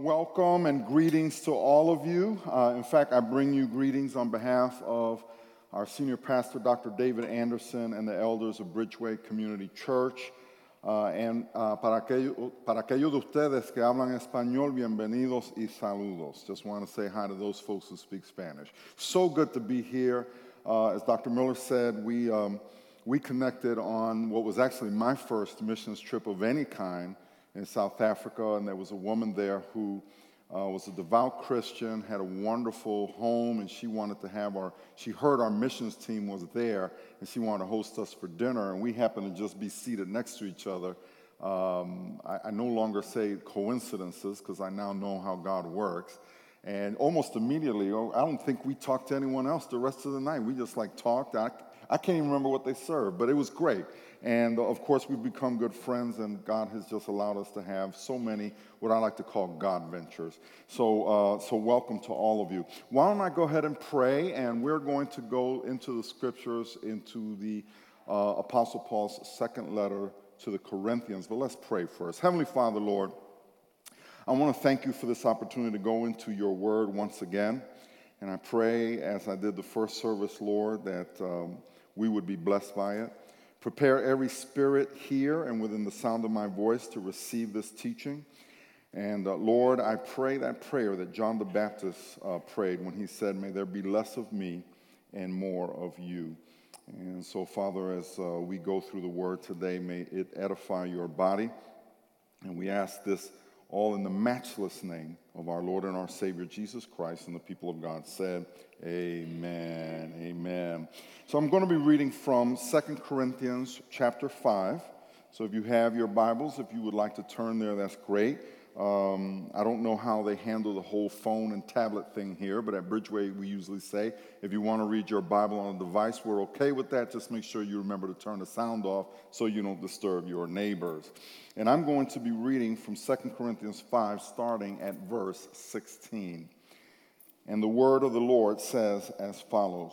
welcome and greetings to all of you. Uh, in fact, I bring you greetings on behalf of our senior pastor, Dr. David Anderson, and the elders of Bridgeway Community Church. Uh, and uh, para, aquello, para aquellos de ustedes que hablan español, bienvenidos y saludos. Just want to say hi to those folks who speak Spanish. So good to be here. Uh, as Dr. Miller said, we, um, we connected on what was actually my first missions trip of any kind in South Africa, and there was a woman there who uh, was a devout Christian, had a wonderful home, and she wanted to have our, she heard our missions team was there, and she wanted to host us for dinner, and we happened to just be seated next to each other. Um, I, I no longer say coincidences because I now know how God works. And almost immediately, oh, I don't think we talked to anyone else the rest of the night. We just like talked. I, I can't even remember what they served, but it was great. And of course, we've become good friends, and God has just allowed us to have so many what I like to call God ventures. So, uh, so welcome to all of you. Why don't I go ahead and pray, and we're going to go into the scriptures, into the uh, Apostle Paul's second letter to the Corinthians. But let's pray first. Heavenly Father, Lord, I want to thank you for this opportunity to go into your word once again. And I pray, as I did the first service, Lord, that um, we would be blessed by it. Prepare every spirit here and within the sound of my voice to receive this teaching. And uh, Lord, I pray that prayer that John the Baptist uh, prayed when he said, May there be less of me and more of you. And so, Father, as uh, we go through the word today, may it edify your body. And we ask this all in the matchless name of our Lord and our Savior Jesus Christ. And the people of God said, Amen. Amen. So I'm going to be reading from Second Corinthians chapter 5. So if you have your Bibles, if you would like to turn there, that's great. Um, I don't know how they handle the whole phone and tablet thing here, but at Bridgeway, we usually say if you want to read your Bible on a device, we're okay with that. Just make sure you remember to turn the sound off so you don't disturb your neighbors. And I'm going to be reading from 2 Corinthians 5, starting at verse 16. And the word of the Lord says as follows.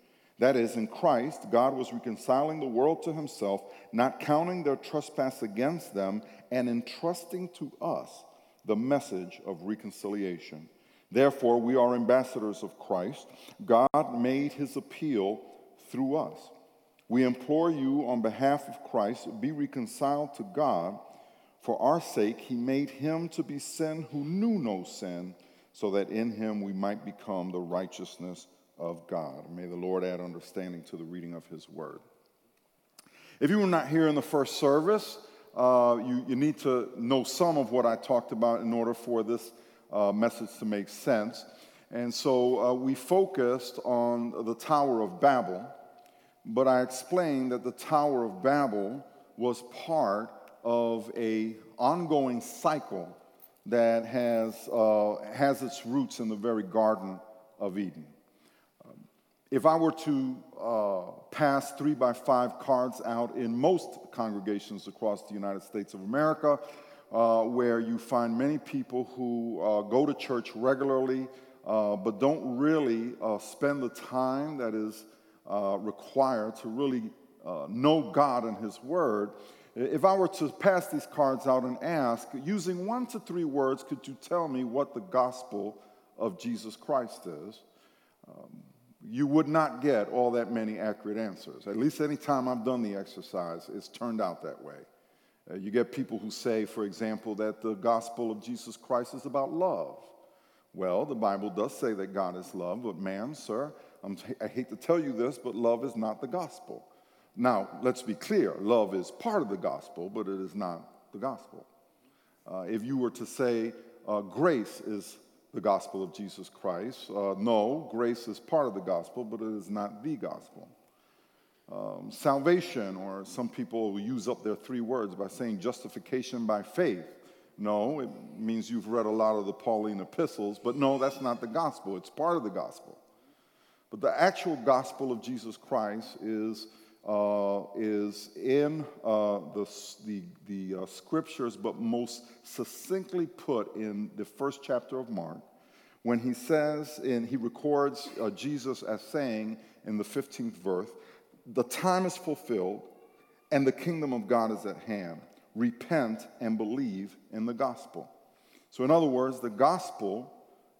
That is, in Christ, God was reconciling the world to himself, not counting their trespass against them, and entrusting to us the message of reconciliation. Therefore, we are ambassadors of Christ. God made his appeal through us. We implore you on behalf of Christ, be reconciled to God. For our sake, he made him to be sin who knew no sin, so that in him we might become the righteousness of God. May the Lord add understanding to the reading of His Word. If you were not here in the first service, uh, you, you need to know some of what I talked about in order for this uh, message to make sense. And so uh, we focused on the Tower of Babel, but I explained that the Tower of Babel was part of a ongoing cycle that has, uh, has its roots in the very Garden of Eden. If I were to uh, pass three by five cards out in most congregations across the United States of America, uh, where you find many people who uh, go to church regularly uh, but don't really uh, spend the time that is uh, required to really know God and His Word, if I were to pass these cards out and ask, using one to three words, could you tell me what the gospel of Jesus Christ is? Um, you would not get all that many accurate answers. At least any time I've done the exercise, it's turned out that way. Uh, you get people who say, for example, that the gospel of Jesus Christ is about love. Well, the Bible does say that God is love, but man, sir, I'm, i hate to tell you this, but love is not the gospel. Now, let's be clear love is part of the gospel, but it is not the gospel. Uh, if you were to say uh, grace is the gospel of Jesus Christ. Uh, no, grace is part of the gospel, but it is not the gospel. Um, salvation, or some people use up their three words by saying justification by faith. No, it means you've read a lot of the Pauline epistles, but no, that's not the gospel. It's part of the gospel. But the actual gospel of Jesus Christ is, uh, is in uh, the, the, the uh, scriptures, but most succinctly put in the first chapter of Mark, when he says, and he records uh, Jesus as saying in the 15th verse, the time is fulfilled and the kingdom of God is at hand. Repent and believe in the gospel. So, in other words, the gospel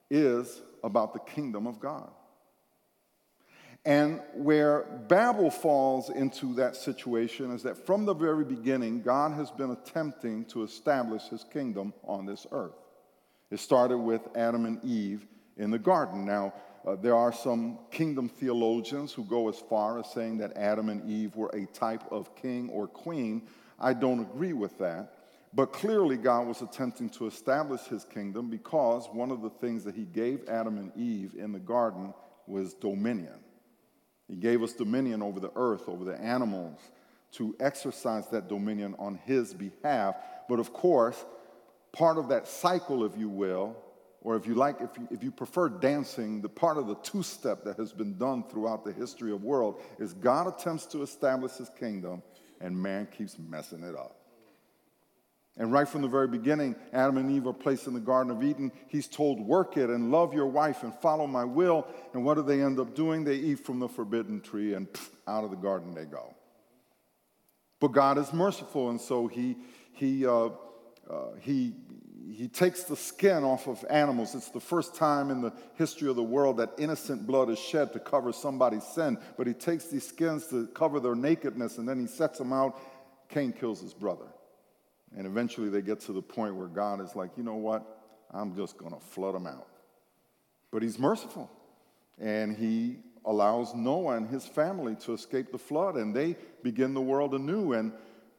is about the kingdom of God. And where Babel falls into that situation is that from the very beginning, God has been attempting to establish his kingdom on this earth. It started with Adam and Eve in the garden. Now, uh, there are some kingdom theologians who go as far as saying that Adam and Eve were a type of king or queen. I don't agree with that. But clearly, God was attempting to establish his kingdom because one of the things that he gave Adam and Eve in the garden was dominion. He gave us dominion over the earth, over the animals, to exercise that dominion on his behalf. But of course, part of that cycle, if you will, or if you like, if you, if you prefer dancing, the part of the two step that has been done throughout the history of world is God attempts to establish his kingdom and man keeps messing it up. And right from the very beginning, Adam and Eve are placed in the Garden of Eden. He's told, Work it and love your wife and follow my will. And what do they end up doing? They eat from the forbidden tree and pff, out of the garden they go. But God is merciful, and so He, he, uh, uh, he he takes the skin off of animals. It's the first time in the history of the world that innocent blood is shed to cover somebody's sin. But he takes these skins to cover their nakedness and then he sets them out. Cain kills his brother. And eventually they get to the point where God is like, you know what? I'm just going to flood them out. But he's merciful. And he allows Noah and his family to escape the flood and they begin the world anew. And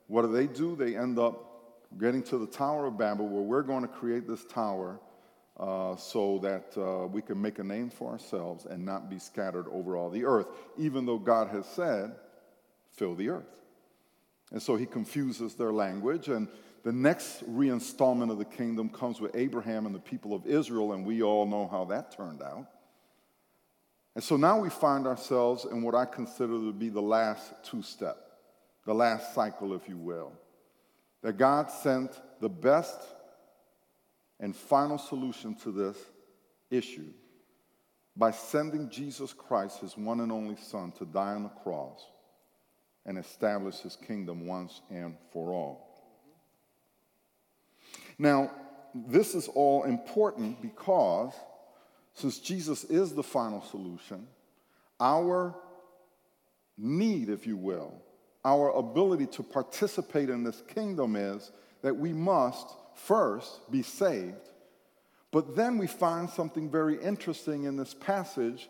what do they do? They end up getting to the Tower of Babel, where we're going to create this tower uh, so that uh, we can make a name for ourselves and not be scattered over all the earth, even though God has said, fill the earth. And so he confuses their language. And the next reinstallment of the kingdom comes with Abraham and the people of Israel, and we all know how that turned out. And so now we find ourselves in what I consider to be the last two step, the last cycle, if you will that God sent the best and final solution to this issue by sending Jesus Christ, his one and only Son, to die on the cross and establish his kingdom once and for all. Now, this is all important because since Jesus is the final solution, our need, if you will, our ability to participate in this kingdom is that we must first be saved. But then we find something very interesting in this passage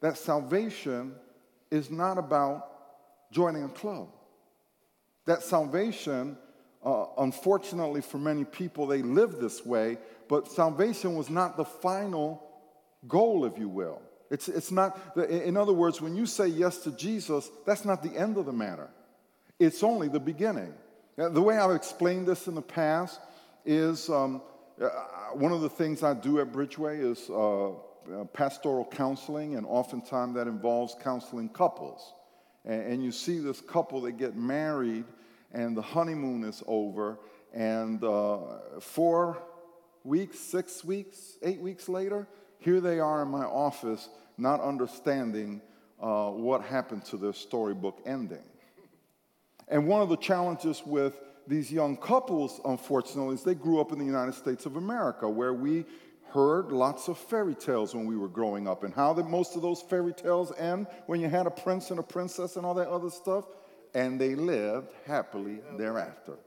that salvation is not about joining a club. That salvation, uh, unfortunately for many people, they live this way, but salvation was not the final goal, if you will. It's, it's not, in other words, when you say yes to Jesus, that's not the end of the matter. It's only the beginning. The way I've explained this in the past is um, uh, one of the things I do at Bridgeway is uh, uh, pastoral counseling, and oftentimes that involves counseling couples. And, and, you see this couple that get married, and the honeymoon is over, and uh, four weeks, six weeks, eight weeks later, here they are in my office, not understanding uh, what happened to their storybook ending. And one of the challenges with these young couples, unfortunately, is they grew up in the United States of America, where we heard lots of fairy tales when we were growing up. And how did most of those fairy tales end when you had a prince and a princess and all that other stuff? And they lived happily thereafter.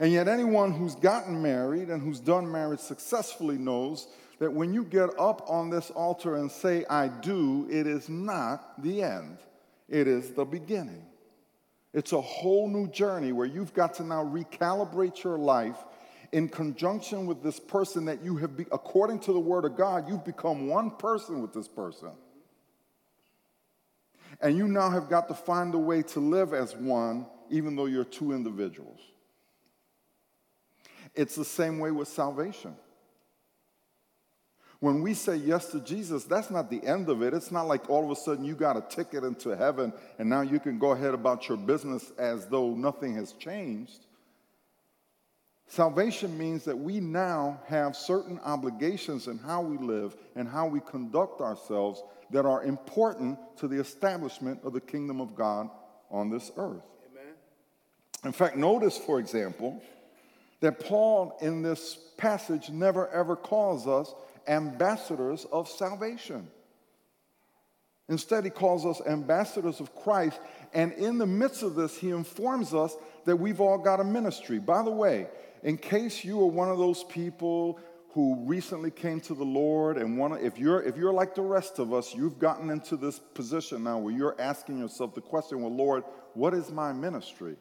And yet, anyone who's gotten married and who's done marriage successfully knows that when you get up on this altar and say, I do, it is not the end, it is the beginning. It's a whole new journey where you've got to now recalibrate your life in conjunction with this person that you have, be, according to the Word of God, you've become one person with this person. And you now have got to find a way to live as one, even though you're two individuals. It's the same way with salvation. When we say yes to Jesus, that's not the end of it. It's not like all of a sudden you got a ticket into heaven and now you can go ahead about your business as though nothing has changed. Salvation means that we now have certain obligations in how we live and how we conduct ourselves that are important to the establishment of the kingdom of God on this earth. Amen. In fact, notice, for example, that Paul in this passage never ever calls us ambassadors of salvation. Instead, he calls us ambassadors of Christ. And in the midst of this, he informs us that we've all got a ministry. By the way, in case you are one of those people who recently came to the Lord and want if you're if you're like the rest of us, you've gotten into this position now where you're asking yourself the question, well, Lord, what is my ministry?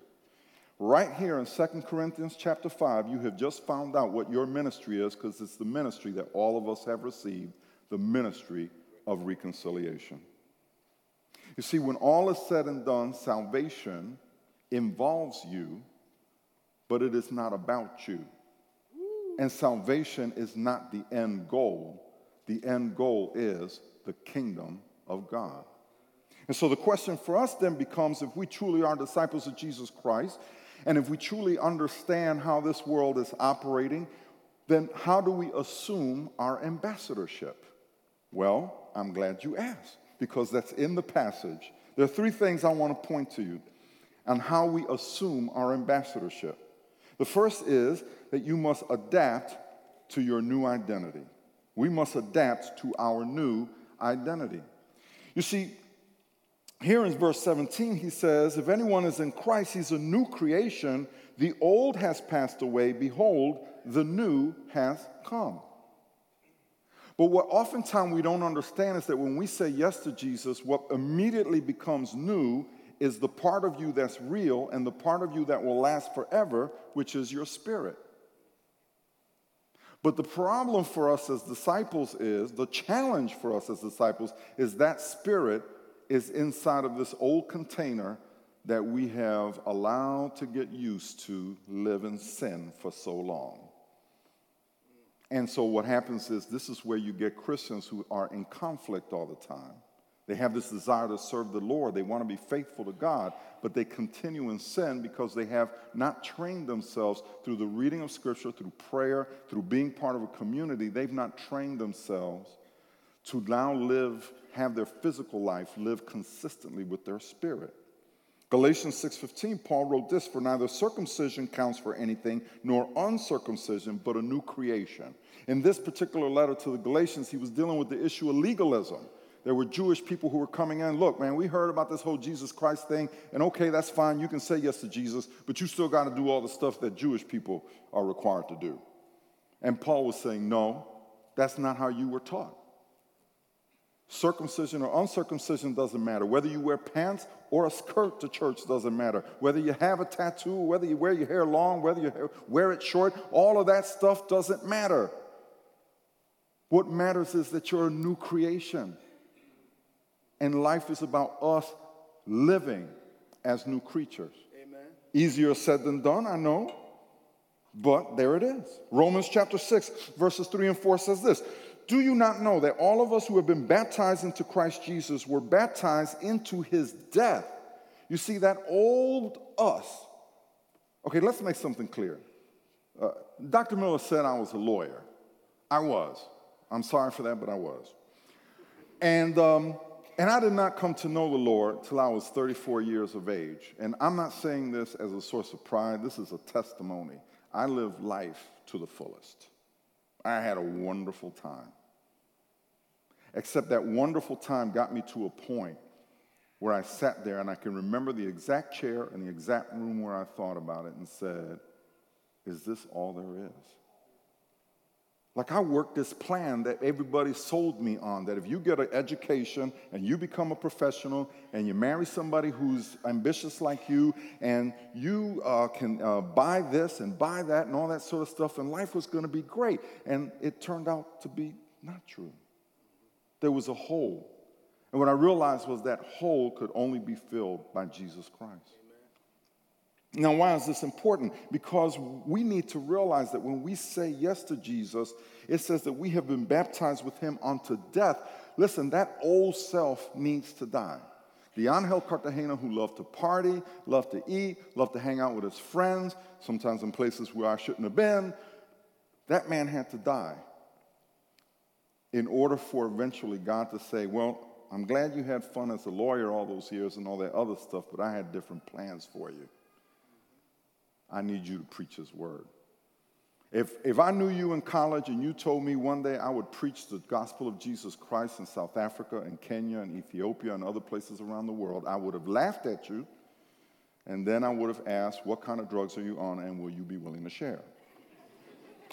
Right here in 2 Corinthians chapter 5, you have just found out what your ministry is because it's the ministry that all of us have received the ministry of reconciliation. You see, when all is said and done, salvation involves you, but it is not about you. And salvation is not the end goal. The end goal is the kingdom of God. And so the question for us then becomes if we truly are disciples of Jesus Christ, and if we truly understand how this world is operating, then how do we assume our ambassadorship? Well, I'm glad you asked because that's in the passage. There are three things I want to point to you on how we assume our ambassadorship. The first is that you must adapt to your new identity. We must adapt to our new identity. You see, here in verse 17, he says, If anyone is in Christ, he's a new creation. The old has passed away. Behold, the new has come. But what oftentimes we don't understand is that when we say yes to Jesus, what immediately becomes new is the part of you that's real and the part of you that will last forever, which is your spirit. But the problem for us as disciples is, the challenge for us as disciples is that spirit is inside of this old container that we have allowed to get used to live in sin for so long. And so, what happens is this is where you get Christians who are in conflict all the time. They have this desire to serve the Lord, they want to be faithful to God, but they continue in sin because they have not trained themselves through the reading of Scripture, through prayer, through being part of a community. They've not trained themselves to now live have their physical life live consistently with their spirit. Galatians 6:15 Paul wrote this for neither circumcision counts for anything nor uncircumcision but a new creation. In this particular letter to the Galatians he was dealing with the issue of legalism. There were Jewish people who were coming in, look man, we heard about this whole Jesus Christ thing and okay that's fine you can say yes to Jesus but you still got to do all the stuff that Jewish people are required to do. And Paul was saying no, that's not how you were taught. Circumcision or uncircumcision doesn't matter. Whether you wear pants or a skirt to church doesn't matter. Whether you have a tattoo, whether you wear your hair long, whether you wear it short, all of that stuff doesn't matter. What matters is that you're a new creation. And life is about us living as new creatures. Amen. Easier said than done, I know. But there it is. Romans chapter 6, verses 3 and 4 says this do you not know that all of us who have been baptized into Christ Jesus were baptized into his death? You see, that old us. Okay, let's make something clear. Uh, Dr. Miller said I was a lawyer. I was. I'm sorry for that, but I was. And, um, and I did not come to know the Lord till I was 34 years of age. And I'm not saying this as a source of pride, this is a testimony. I lived life to the fullest. I had a wonderful time. Except that wonderful time got me to a point where I sat there and I can remember the exact chair and the exact room where I thought about it and said, Is this all there is? Like I worked this plan that everybody sold me on that if you get an education and you become a professional and you marry somebody who's ambitious like you and you uh, can uh, buy this and buy that and all that sort of stuff and life was going to be great. And it turned out to be not true. There was a hole. And what I realized was that hole could only be filled by Jesus Christ. Now, why is this important? Because we need to realize that when we say yes to Jesus, it says that we have been baptized with him unto death. Listen, that old self needs to die. The Angel Cartagena who loved to party, loved to eat, loved to hang out with his friends, sometimes in places where I shouldn't have been, that man had to die in order for eventually God to say, Well, I'm glad you had fun as a lawyer all those years and all that other stuff, but I had different plans for you. I need you to preach his word. If, if I knew you in college and you told me one day I would preach the gospel of Jesus Christ in South Africa and Kenya and Ethiopia and other places around the world, I would have laughed at you and then I would have asked, What kind of drugs are you on and will you be willing to share?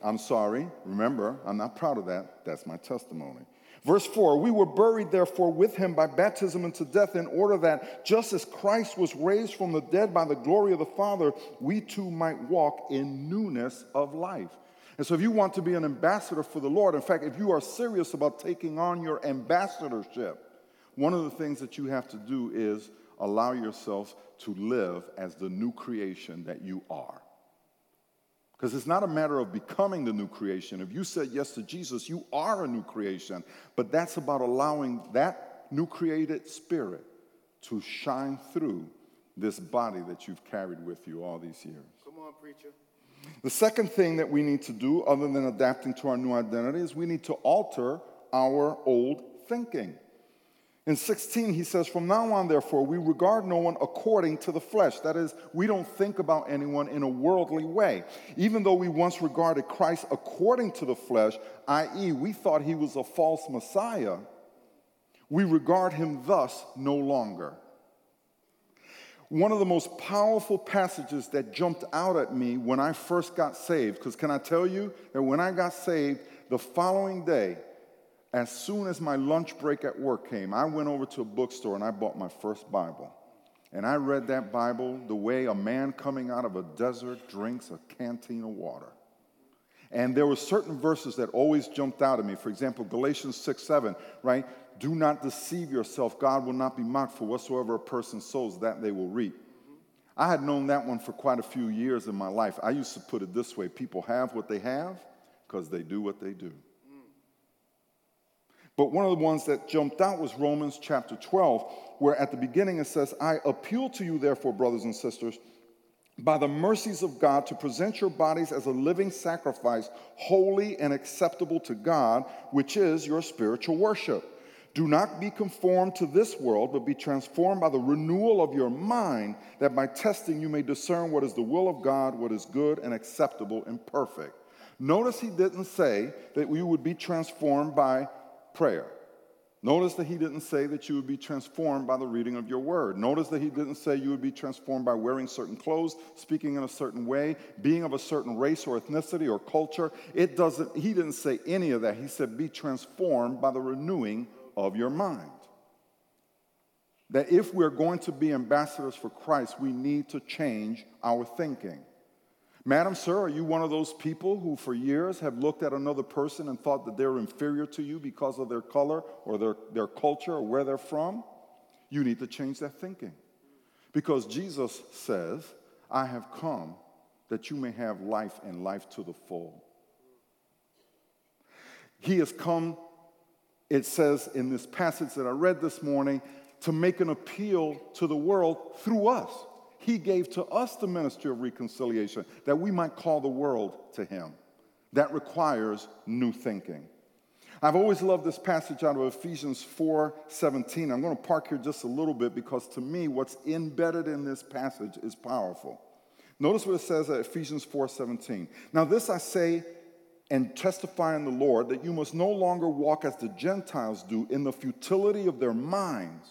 I'm sorry. Remember, I'm not proud of that. That's my testimony. Verse 4 We were buried, therefore, with him by baptism into death, in order that just as Christ was raised from the dead by the glory of the Father, we too might walk in newness of life. And so, if you want to be an ambassador for the Lord, in fact, if you are serious about taking on your ambassadorship, one of the things that you have to do is allow yourself to live as the new creation that you are. Because it's not a matter of becoming the new creation. If you said yes to Jesus, you are a new creation. But that's about allowing that new created spirit to shine through this body that you've carried with you all these years. Come on, preacher. The second thing that we need to do, other than adapting to our new identity, is we need to alter our old thinking. In 16, he says, From now on, therefore, we regard no one according to the flesh. That is, we don't think about anyone in a worldly way. Even though we once regarded Christ according to the flesh, i.e., we thought he was a false Messiah, we regard him thus no longer. One of the most powerful passages that jumped out at me when I first got saved, because can I tell you that when I got saved, the following day, as soon as my lunch break at work came, I went over to a bookstore and I bought my first Bible. And I read that Bible the way a man coming out of a desert drinks a canteen of water. And there were certain verses that always jumped out at me. For example, Galatians 6 7, right? Do not deceive yourself. God will not be mocked for whatsoever a person sows, that they will reap. I had known that one for quite a few years in my life. I used to put it this way people have what they have because they do what they do. But one of the ones that jumped out was Romans chapter 12, where at the beginning it says, I appeal to you, therefore, brothers and sisters, by the mercies of God, to present your bodies as a living sacrifice, holy and acceptable to God, which is your spiritual worship. Do not be conformed to this world, but be transformed by the renewal of your mind, that by testing you may discern what is the will of God, what is good and acceptable and perfect. Notice he didn't say that we would be transformed by prayer. Notice that he didn't say that you would be transformed by the reading of your word. Notice that he didn't say you would be transformed by wearing certain clothes, speaking in a certain way, being of a certain race or ethnicity or culture. It doesn't, he didn't say any of that. He said, be transformed by the renewing of your mind. That if we're going to be ambassadors for Christ, we need to change our thinking. Madam, sir, are you one of those people who for years have looked at another person and thought that they're inferior to you because of their color or their, their culture or where they're from? You need to change that thinking. Because Jesus says, I have come that you may have life and life to the full. He has come, it says in this passage that I read this morning, to make an appeal to the world through us. He gave to us the ministry of reconciliation that we might call the world to Him. That requires new thinking. I've always loved this passage out of Ephesians 4 17. I'm going to park here just a little bit because to me, what's embedded in this passage is powerful. Notice what it says at Ephesians 4 17. Now, this I say and testify in the Lord that you must no longer walk as the Gentiles do in the futility of their minds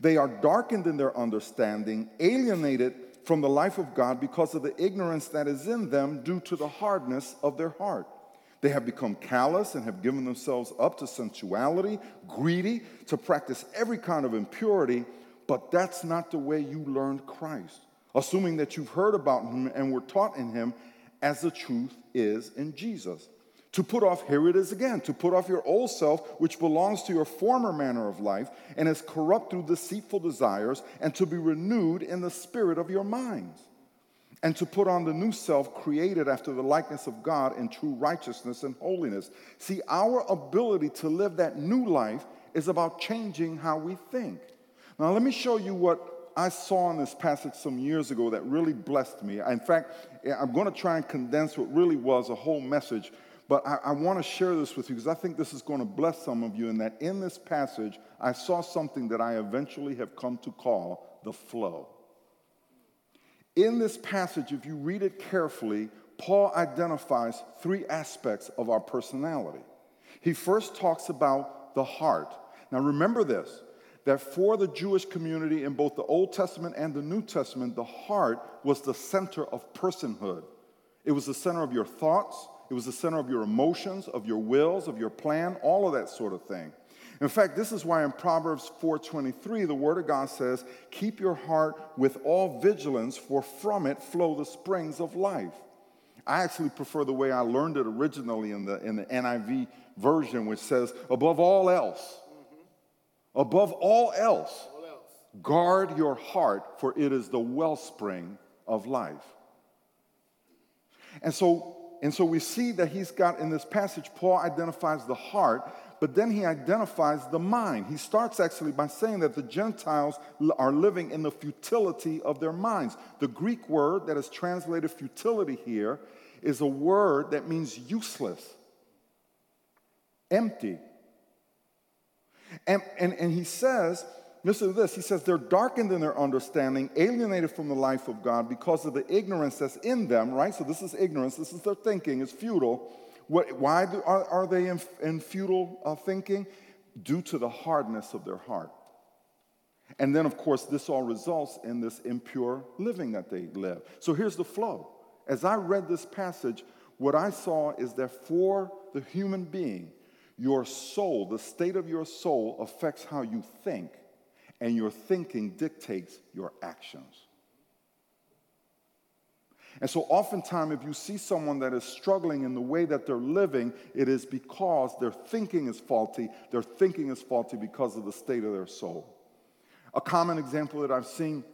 they are darkened in their understanding, alienated from the life of God because of the ignorance that is in them due to the hardness of their heart. They have become callous and have given themselves up to sensuality, greedy, to practice every kind of impurity, but that's not the way you learned Christ. Assuming that you've heard about him and were taught in him as the truth is in Jesus to put off, here it is again, to put off your old self, which belongs to your former manner of life and is corrupt through deceitful desires, and to be renewed in the spirit of your minds, and to put on the new self created after the likeness of God in true righteousness and holiness. See, our ability to live that new life is about changing how we think. Now, let me show you what I saw in this passage some years ago that really blessed me. In fact, I'm going to try and condense what really was a whole message, but I, I want to share this with you because I think this is going to bless some of you. In that, in this passage, I saw something that I eventually have come to call the flow. In this passage, if you read it carefully, Paul identifies three aspects of our personality. He first talks about the heart. Now, remember this that for the Jewish community in both the Old Testament and the New Testament, the heart was the center of personhood. It was the center of your thoughts, it was the center of your emotions, of your wills, of your plan, all of that sort of thing. In fact, this is why in Proverbs 4:23 the word of God says, "Keep your heart with all vigilance, for from it flow the springs of life." I actually prefer the way I learned it originally in the, in the NIV version, which says, above all else, mm-hmm. above all else, all else, guard your heart, for it is the wellspring of life. And so, and so we see that he's got in this passage, Paul identifies the heart but then he identifies the mind. He starts actually by saying that the Gentiles are living in the futility of their minds. The Greek word that is translated futility here is a word that means useless, empty. And, and, and he says, listen to this, he says, they're darkened in their understanding, alienated from the life of God because of the ignorance that's in them, right? So this is ignorance, this is their thinking, it's futile what, why do, are, are, they in, in futile uh, thinking? Due to the hardness of their heart. And then, of course, this all results in this impure living that they live. So here's the flow. As I read this passage, what I saw is that for the human being, your soul, the state of your soul, affects how you think, and your thinking dictates your actions. And so, oftentimes, if you see someone that is struggling in the way that they're living, it is because their thinking is faulty. Their thinking is faulty because of the state of their soul. A common example that I've seen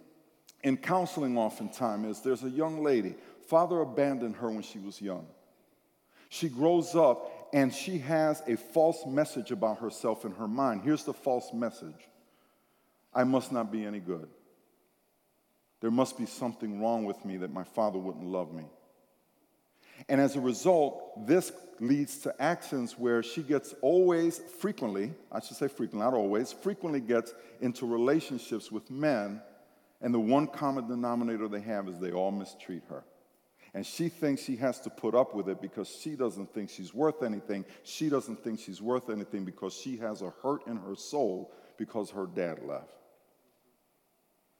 in counseling oftentimes is there's a young lady, father abandoned her when she was young. She grows up and she has a false message about herself in her mind. Here's the false message I must not be any good. There must be something wrong with me that my father wouldn't love me. And as a result, this leads to actions where she gets always, frequently, I should say frequently, not always, frequently gets into relationships with men, and the one common denominator they have is they all mistreat her. And she thinks she has to put up with it because she doesn't think she's worth anything. She doesn't think she's worth anything because she has a hurt in her soul because her dad left.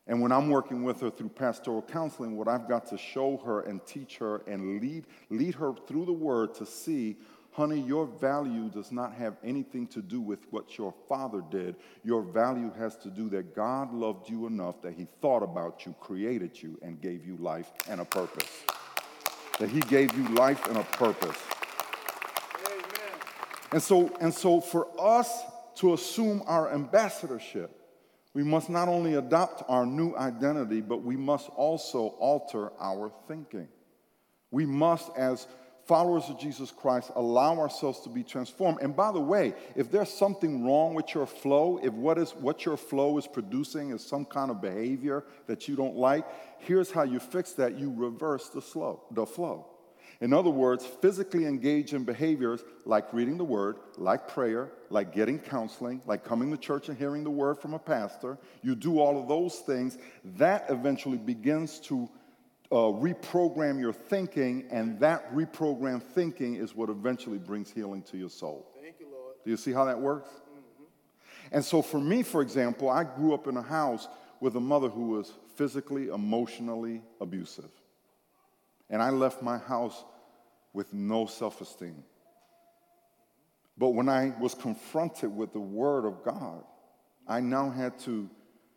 And when I'm working with her through pastoral counseling, what I've got to show her and teach her and lead, lead her through the word to see, honey, your value does not have anything to do with what your father did. Your value has to do that God loved you enough that he thought about you, created you, and gave you life and a purpose. That he gave you life and a purpose. Amen. And so, and so for us to assume our ambassadorship, we must not only adopt our new identity, but we must also alter our thinking. We must, as followers of Jesus Christ, allow ourselves to be transformed. And by the way, if there's something wrong with your flow, if what, is, what your flow is producing is some kind of behavior that you don't like, here's how you fix that you reverse the, slow, the flow. In other words, physically engage in behaviors like reading the word, like prayer, like getting counseling, like coming to church and hearing the word from a pastor. You do all of those things. That eventually begins to uh, reprogram your thinking, and that reprogrammed thinking is what eventually brings healing to your soul. Thank you, Lord. Do you see how that works? Mm-hmm. And so, for me, for example, I grew up in a house with a mother who was physically, emotionally abusive. And I left my house with no self esteem. But when I was confronted with the Word of God, I now had to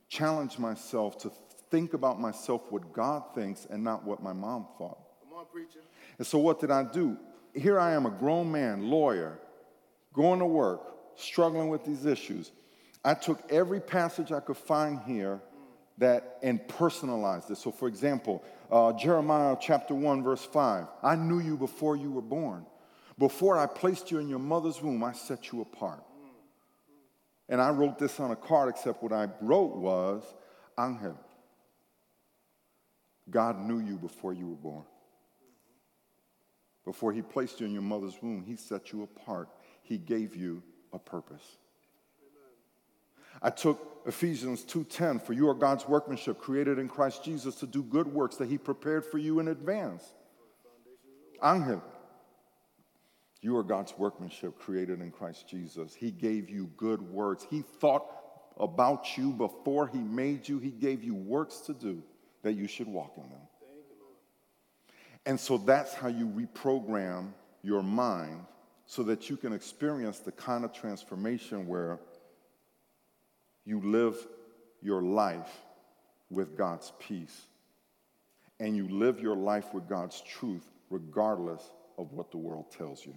challenge myself to think about myself what God thinks and not what my mom thought. Come on, preacher. And so, what did I do? Here I am, a grown man, lawyer, going to work, struggling with these issues. I took every passage I could find here that and personalized it. So, for example, uh, Jeremiah chapter 1, verse 5 I knew you before you were born. Before I placed you in your mother's womb, I set you apart. And I wrote this on a card, except what I wrote was Angel. God knew you before you were born. Before he placed you in your mother's womb, he set you apart. He gave you a purpose. I took Ephesians 2:10 for you are God's workmanship created in Christ Jesus to do good works that he prepared for you in advance. Angel you are God's workmanship created in Christ Jesus. He gave you good works. He thought about you before he made you. He gave you works to do that you should walk in them. and so that's how you reprogram your mind so that you can experience the kind of transformation where you live your life with God's peace and you live your life with God's truth regardless of what the world tells you.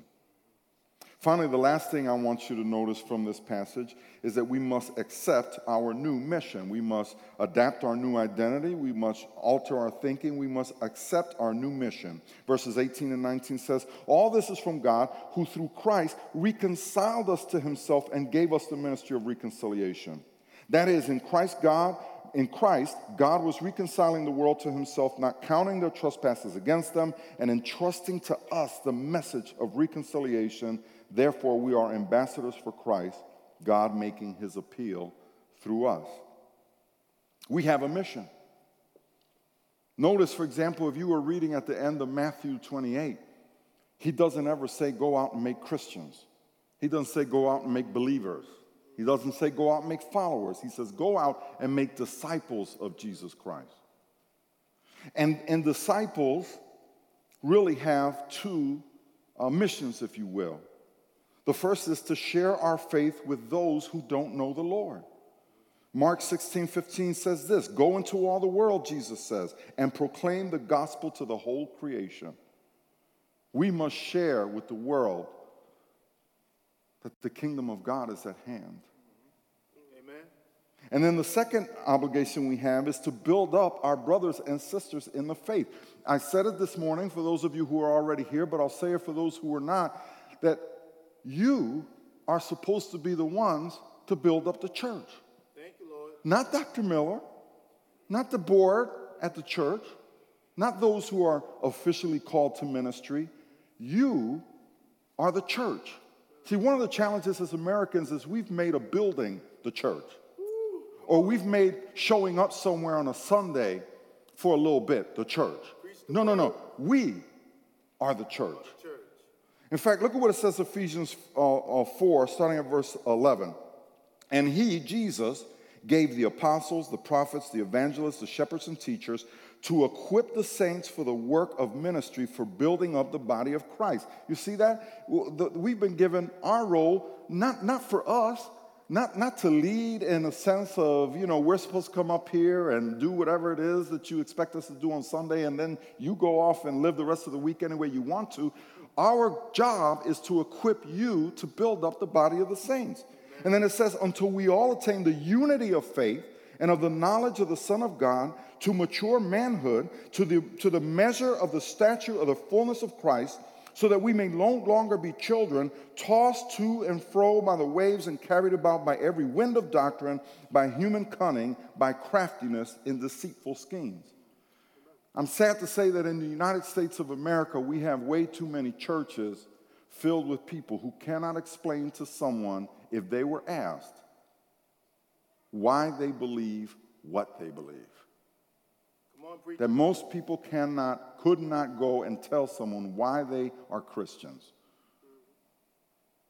Finally, the last thing I want you to notice from this passage is that we must accept our new mission. We must adapt our new identity. We must alter our thinking. We must accept our new mission. Verses 18 and 19 says, All this is from God, who through Christ reconciled us to himself and gave us the ministry of reconciliation. That is, in Christ, God, in Christ, God was reconciling the world to himself, not counting their trespasses against them, and entrusting to us the message of reconciliation. Therefore, we are ambassadors for Christ, God making his appeal through us. We have a mission. Notice, for example, if you were reading at the end of Matthew 28, he doesn't ever say, Go out and make Christians. He doesn't say, Go out and make believers. He doesn't say go out and make followers. He says go out and make disciples of Jesus Christ. And, and disciples really have two uh, missions, if you will. The first is to share our faith with those who don't know the Lord. Mark 16, 15 says this Go into all the world, Jesus says, and proclaim the gospel to the whole creation. We must share with the world that the kingdom of God is at hand. And then the second obligation we have is to build up our brothers and sisters in the faith. I said it this morning for those of you who are already here, but I'll say it for those who are not that you are supposed to be the ones to build up the church. Thank you, Lord. Not Dr. Miller, not the board at the church, not those who are officially called to ministry. You are the church. See, one of the challenges as Americans is we've made a building the church, or we've made showing up somewhere on a Sunday for a little bit the church. No, no, no. We are the church. In fact, look at what it says Ephesians uh, uh, 4, starting at verse 11. And he, Jesus, gave the apostles, the prophets, the evangelists, the shepherds, and teachers to equip the saints for the work of ministry for building up the body of Christ. You see that? We've been given our role not, not for us, not, not to lead in a sense of, you know, we're supposed to come up here and do whatever it is that you expect us to do on Sunday, and then you go off and live the rest of the week any way you want to. Our job is to equip you to build up the body of the saints. And then it says, until we all attain the unity of faith and of the knowledge of the Son of God to mature manhood, to the, to the measure of the stature of the fullness of Christ, so that we may no longer be children, tossed to and fro by the waves and carried about by every wind of doctrine, by human cunning, by craftiness in deceitful schemes. I'm sad to say that in the United States of America, we have way too many churches filled with people who cannot explain to someone, if they were asked, why they believe what they believe. That most people cannot, could not go and tell someone why they are Christians.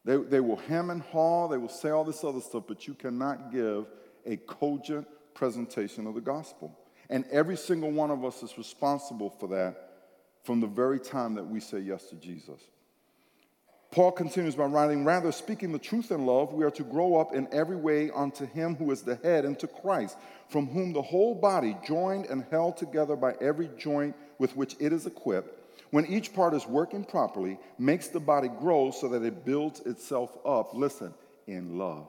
They, they will hem and haw, they will say all this other stuff, but you cannot give a cogent presentation of the gospel. And every single one of us is responsible for that from the very time that we say yes to Jesus. Paul continues by writing, Rather, speaking the truth in love, we are to grow up in every way unto him who is the head, and to Christ, from whom the whole body, joined and held together by every joint with which it is equipped, when each part is working properly, makes the body grow so that it builds itself up, listen, in love.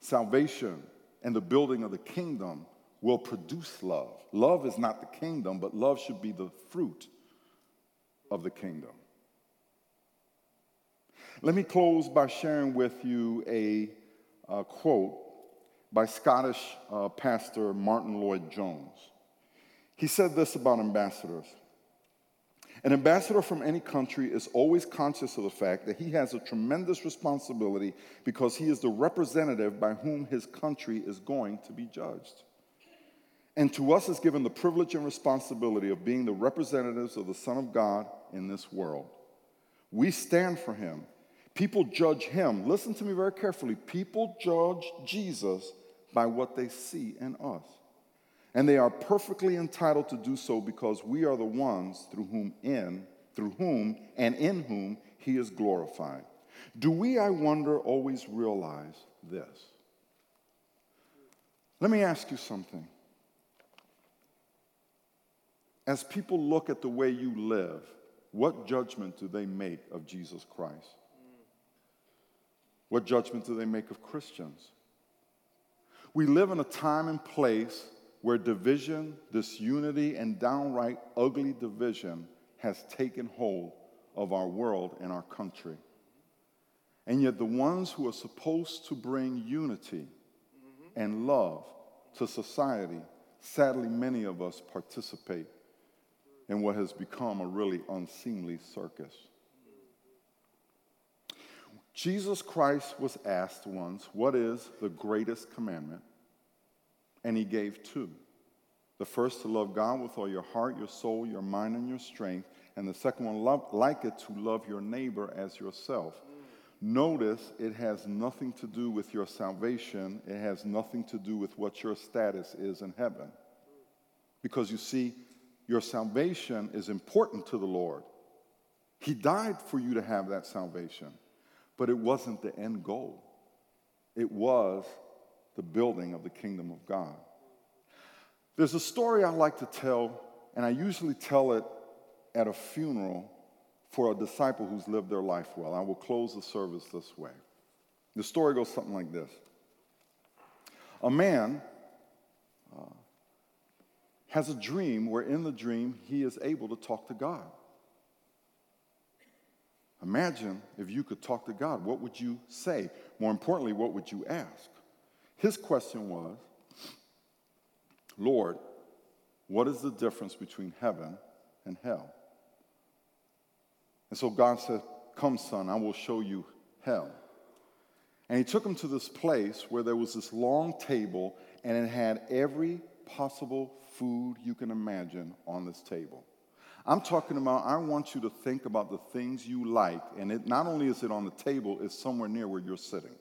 Salvation and the building of the kingdom will produce love. Love is not the kingdom, but love should be the fruit of the kingdom. Let me close by sharing with you a, a quote by Scottish uh, pastor Martyn Lloyd-Jones. He said this about ambassadors An ambassador from any country is always conscious of the fact that he has a tremendous responsibility because he is the representative by whom his country is going to be judged. And to us is given the privilege and responsibility of being the representatives of the Son of God in this world. We stand for him. People judge him. Listen to me very carefully. People judge Jesus by what they see in us. And they are perfectly entitled to do so because we are the ones through whom in through whom and in whom he is glorified. Do we, I wonder, always realize this? Let me ask you something. As people look at the way you live, what judgment do they make of Jesus Christ? What judgment do they make of Christians? We live in a time and place where division, disunity, and downright ugly division has taken hold of our world and our country. And yet, the ones who are supposed to bring unity and love to society, sadly, many of us participate in what has become a really unseemly circus. Jesus Christ was asked once, What is the greatest commandment? And he gave two. The first, to love God with all your heart, your soul, your mind, and your strength. And the second one, love, like it, to love your neighbor as yourself. Notice it has nothing to do with your salvation, it has nothing to do with what your status is in heaven. Because you see, your salvation is important to the Lord. He died for you to have that salvation, but it wasn't the end goal. It was the building of the kingdom of God. There's a story I like to tell, and I usually tell it at a funeral for a disciple who's lived their life well. I will close the service this way. The story goes something like this A man uh, has a dream where in the dream he is able to talk to God. Imagine if you could talk to God. What would you say? More importantly, what would you ask? His question was Lord, what is the difference between heaven and hell? And so God said, Come, son, I will show you hell. And he took him to this place where there was this long table and it had every possible food you can imagine on this table. I'm talking about, I want you to think about the things you like, and it not only is it on the table, it's somewhere near where you're sitting.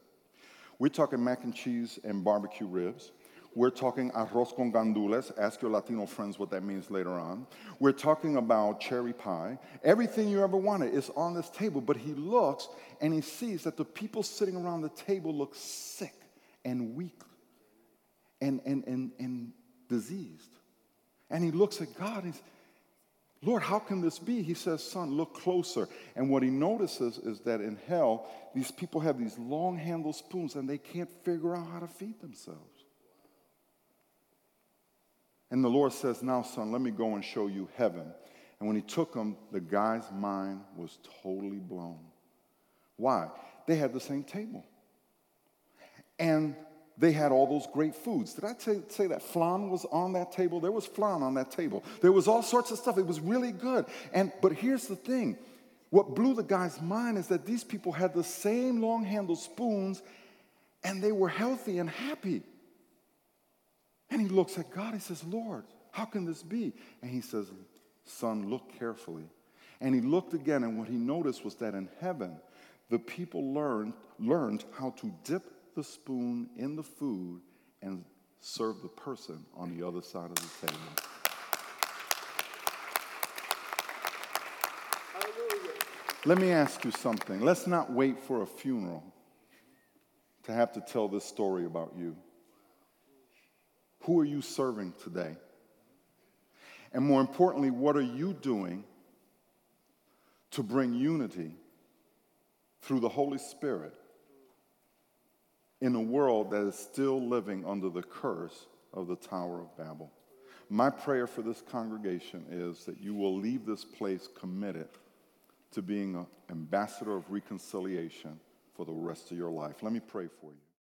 We're talking mac and cheese and barbecue ribs. We're talking arroz con gandules. Ask your Latino friends what that means later on. We're talking about cherry pie. Everything you ever wanted is on this table, but he looks and he sees that the people sitting around the table look sick and weak and, and, and, and diseased. And he looks at God and says, Lord, how can this be? He says, Son, look closer. And what he notices is that in hell, these people have these long handled spoons and they can't figure out how to feed themselves. And the Lord says, Now, son, let me go and show you heaven. And when he took him, the guy's mind was totally blown. Why? They had the same table. And they had all those great foods. Did I t- say that flan was on that table? There was flan on that table. There was all sorts of stuff. It was really good. And but here's the thing. What blew the guy's mind is that these people had the same long-handled spoons and they were healthy and happy. And he looks at God. He says, "Lord, how can this be?" And he says, "Son, look carefully." And he looked again and what he noticed was that in heaven the people learned learned how to dip the spoon in the food and serve the person on the other side of the table. Let me ask you something. Let's not wait for a funeral to have to tell this story about you. Who are you serving today? And more importantly, what are you doing to bring unity through the Holy Spirit in a world that is still living under the curse of the Tower of Babel. My prayer for this congregation is that you will leave this place committed to being an ambassador of reconciliation for the rest of your life. Let me pray for you.